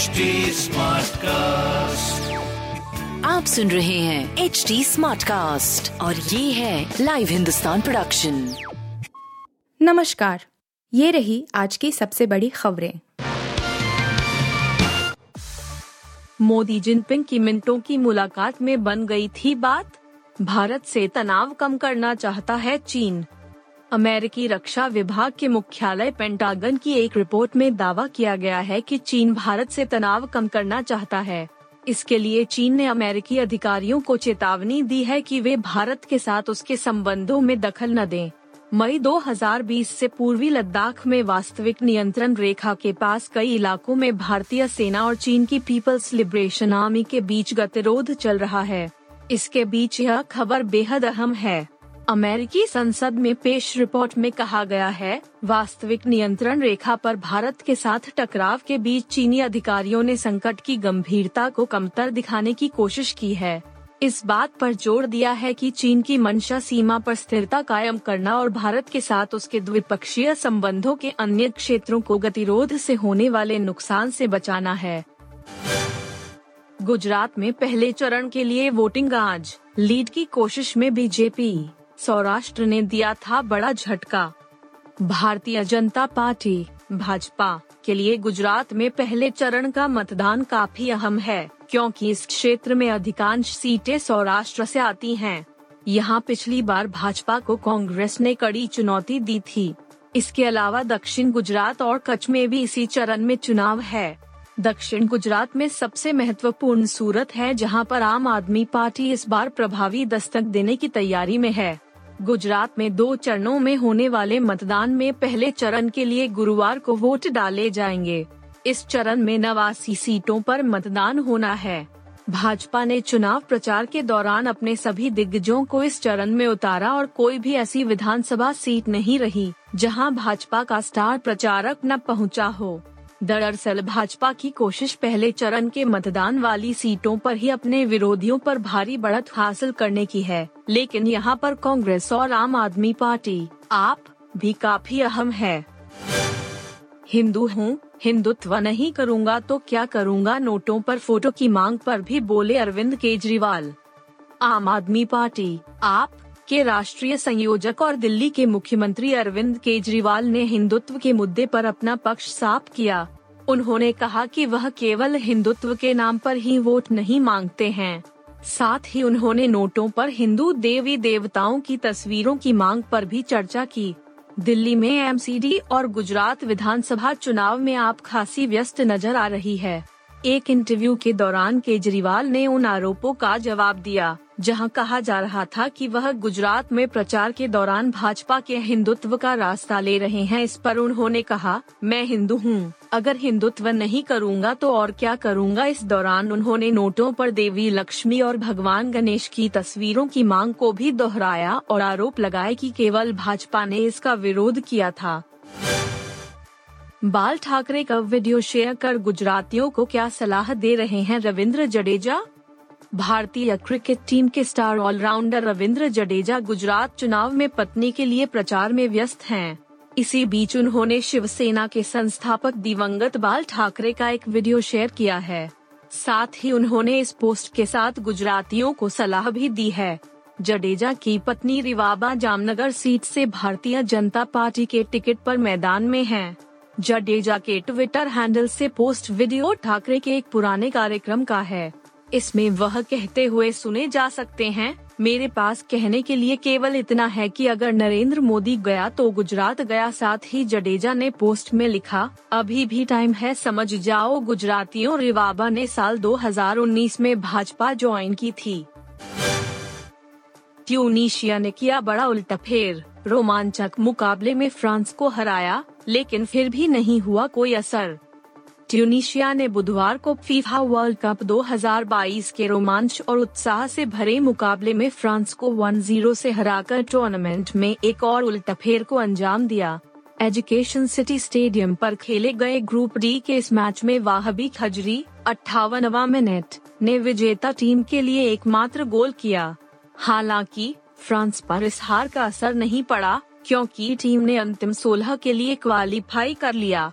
HD cast आप सुन रहे हैं एच डी स्मार्ट कास्ट और ये है लाइव हिंदुस्तान प्रोडक्शन नमस्कार ये रही आज की सबसे बड़ी खबरें। मोदी जिनपिंग की मिनटों की मुलाकात में बन गई थी बात। भारत से तनाव कम करना चाहता है चीन। अमेरिकी रक्षा विभाग के मुख्यालय पेंटागन की एक रिपोर्ट में दावा किया गया है कि चीन भारत से तनाव कम करना चाहता है। इसके लिए चीन ने अमेरिकी अधिकारियों को चेतावनी दी है कि वे भारत के साथ उसके संबंधों में दखल न दें। मई 2020 से पूर्वी लद्दाख में वास्तविक नियंत्रण रेखा के पास कई इलाकों में भारतीय सेना और चीन की पीपल्स लिबरेशन आर्मी के बीच गतिरोध चल रहा है। इसके बीच यह खबर बेहद अहम है। अमेरिकी संसद में पेश रिपोर्ट में कहा गया है, वास्तविक नियंत्रण रेखा पर भारत के साथ टकराव के बीच चीनी अधिकारियों ने संकट की गंभीरता को कमतर दिखाने की कोशिश की है। इस बात पर ज़ोर दिया है कि चीन की मंशा सीमा पर स्थिरता कायम करना और भारत के साथ उसके द्विपक्षीय संबंधों के अन्य क्षेत्रों को गतिरोध से होने वाले नुकसान से बचाना है। गुजरात में पहले चरण के लिए वोटिंग आज, लीड की कोशिश में बीजेपी। सौराष्ट्र ने दिया था बड़ा झटका। भारतीय जनता पार्टी, भाजपा, के लिए गुजरात में पहले चरण का मतदान काफ़ी अहम है, क्योंकि इस क्षेत्र में अधिकांश सीटें सौराष्ट्र से आती हैं। यहाँ पिछली बार भाजपा को कांग्रेस ने कड़ी चुनौती दी थी। इसके अलावा दक्षिण गुजरात और कच्छ में भी इसी चरण में चुनाव है। दक्षिण गुजरात में सबसे महत्वपूर्ण सूरत है जहाँ पर आम आदमी पार्टी इस बार प्रभावी दस्तक देने की तैयारी में है। गुजरात में दो चरणों में होने वाले मतदान में पहले चरण के लिए गुरुवार को वोट डाले जाएँगे। इस चरण में नवासी सीटों पर मतदान होना है। भाजपा ने चुनाव प्रचार के दौरान अपने सभी दिग्गजों को इस चरण में उतारा और कोई भी ऐसी विधानसभा सीट नहीं रही, जहाँ भाजपा का स्टार प्रचारक न पहुँचा हो। दरअसल भाजपा की कोशिश पहले चरण के मतदान वाली सीटों पर ही अपने विरोधियों पर भारी बढ़त हासिल करने की है, लेकिन यहाँ पर कांग्रेस और आम आदमी पार्टी, आप, भी काफ़ी अहम है। हिंदू हूँ, हिंदुत्व नहीं करूँगा तो क्या करूँगा? नोटों पर फ़ोटो की मांग पर भी बोले अरविंद केजरीवाल। आम आदमी पार्टी, आप के राष्ट्रीय संयोजक और दिल्ली के मुख्यमंत्री अरविंद केजरीवाल ने हिंदुत्व के मुद्दे पर अपना पक्ष साफ़ किया। उन्होंने कहा कि वह केवल हिंदुत्व के नाम पर ही वोट नहीं मांगते हैं। साथ ही उन्होंने नोटों पर हिंदू देवी देवताओं की तस्वीरों की मांग पर भी चर्चा की। दिल्ली में एमसीडी और गुजरात विधानसभा चुनाव में आप खासी व्यस्त नज़र आ रही है। एक इंटरव्यू के दौरान केजरीवाल ने उन आरोपों का जवाब दिया। जहाँ कहा जा रहा था कि वह गुजरात में प्रचार के दौरान भाजपा के हिंदुत्व का रास्ता ले रहे हैं। इस पर उन्होंने कहा मैं हिंदू हूँ, अगर हिंदुत्व नहीं करूँगा तो और क्या करूँगा? इस दौरान उन्होंने नोटों पर देवी लक्ष्मी और भगवान गणेश की तस्वीरों की मांग को भी दोहराया और आरोप लगाए कि केवल भाजपा ने इसका विरोध किया था। बाल ठाकरे का वीडियो शेयर कर गुजरातियों को क्या सलाह दे रहे हैं रविंद्र जडेजा? भारतीय क्रिकेट टीम के स्टार ऑलराउंडर रविंद्र जडेजा गुजरात चुनाव में पत्नी के लिए प्रचार में व्यस्त हैं। इसी बीच उन्होंने शिवसेना के संस्थापक दिवंगत बाल ठाकरे का एक वीडियो शेयर किया है साथ ही उन्होंने इस पोस्ट के साथ गुजरातियों को सलाह भी दी है जडेजा की पत्नी रिवाबा जामनगर सीट से भारतीय जनता पार्टी के टिकट पर मैदान में हैं। जडेजा के ट्विटर हैंडल से पोस्ट वीडियो ठाकरे के एक पुराने कार्यक्रम का है इसमें वह कहते हुए सुने जा सकते हैं, मेरे पास कहने के लिए केवल इतना है कि अगर नरेंद्र मोदी गया तो गुजरात गया, साथ ही जडेजा ने पोस्ट में लिखा, अभी भी टाइम है, समझ जाओ गुजरातियों, रिवाबा ने साल 2019 में भाजपा ज्वाइन की थी। ट्यूनिशिया ने किया बड़ा उल्टाफेर रोमांचक मुकाबले में फ्रांस को हराया, लेकिन फिर भी नहीं हुआ कोई असर। ट्यूनिशिया ने बुधवार को फीफा वर्ल्ड कप 2022 के रोमांच और उत्साह से भरे मुकाबले में फ्रांस को 1-0 से हराकर टूर्नामेंट में एक और उल्टाफेर को अंजाम दिया। एजुकेशन सिटी स्टेडियम पर खेले गए ग्रुप डी के इस मैच में वाहबी खजरी, अट्ठावनवा मिनट, ने विजेता टीम के लिए एकमात्र गोल किया। हालाँकि, फ्रांस पर इस हार का असर नहीं पड़ा, क्योंकि टीम ने अंतिम 16 के लिए क्वालिफाई कर लिया।